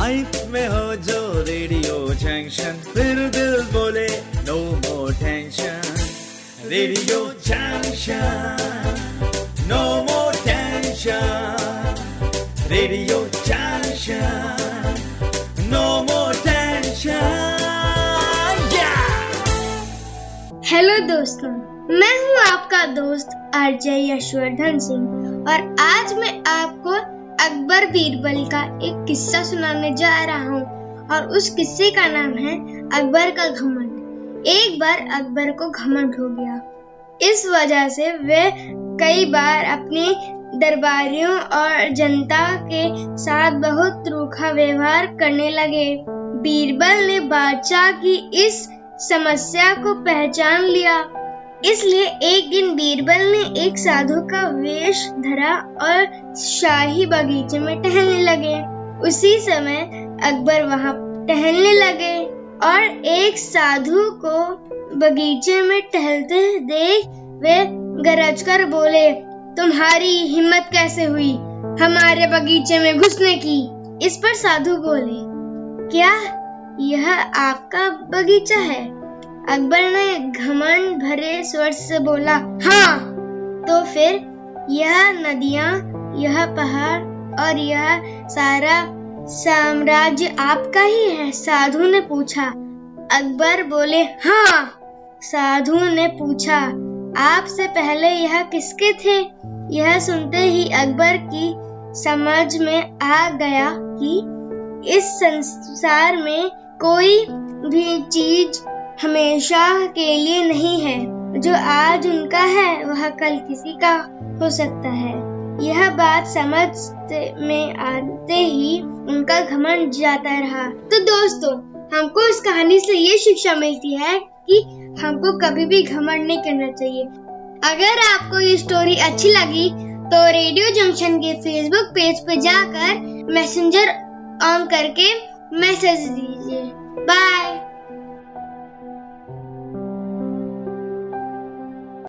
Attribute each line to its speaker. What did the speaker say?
Speaker 1: Life में हो जो रेडियो जंक्शन फिर दिल बोले no more tension radio junction no more tension radio junction no more tension
Speaker 2: hello दोस्तों। मैं हूँ आपका दोस्त आरजे यशवर्धन सिंह और आज मैं आपको अकबर बीरबल का एक किस्सा सुनाने जा रहा हूँ और उस किस्से का नाम है अकबर का घमंड। एक बार अकबर को घमंड हो गया। इस वजह से वे कई बार अपने दरबारियों और जनता के साथ बहुत रूखा व्यवहार करने लगे। बीरबल ने बादशाह की इस समस्या को पहचान लिया। इसलिए एक दिन बीरबल ने एक साधु का वेश धरा और शाही बगीचे में टहलने लगे। उसी समय अकबर वहाँ टहलने लगे और एक साधु को बगीचे में टहलते देख वे गरज कर बोले, तुम्हारी हिम्मत कैसे हुई हमारे बगीचे में घुसने की? इस पर साधु बोले, क्या यह आपका बगीचा है? अकबर ने घमंड भरे स्वर से बोला हाँ। तो फिर यह नदियाँ, यह पहाड़ और यह सारा साम्राज्य आपका ही है? साधु ने पूछा। अकबर बोले हाँ। साधु ने पूछा, आपसे पहले यह किसके थे? यह सुनते ही अकबर की समझ में आ गया कि इस संसार में कोई भी चीज़ हमेशा के लिए नहीं है। जो आज उनका है, वह कल किसी का हो सकता है। यह बात समझ में आते ही उनका घमंड जाता रहा। तो दोस्तों, हमको इस कहानी से ये शिक्षा मिलती है कि हमको कभी भी घमंड नहीं करना चाहिए। अगर आपको ये स्टोरी अच्छी लगी तो रेडियो जंक्शन के फेसबुक पेज पर जाकर मैसेंजर ऑन करके मैसेज दीजिए। बाय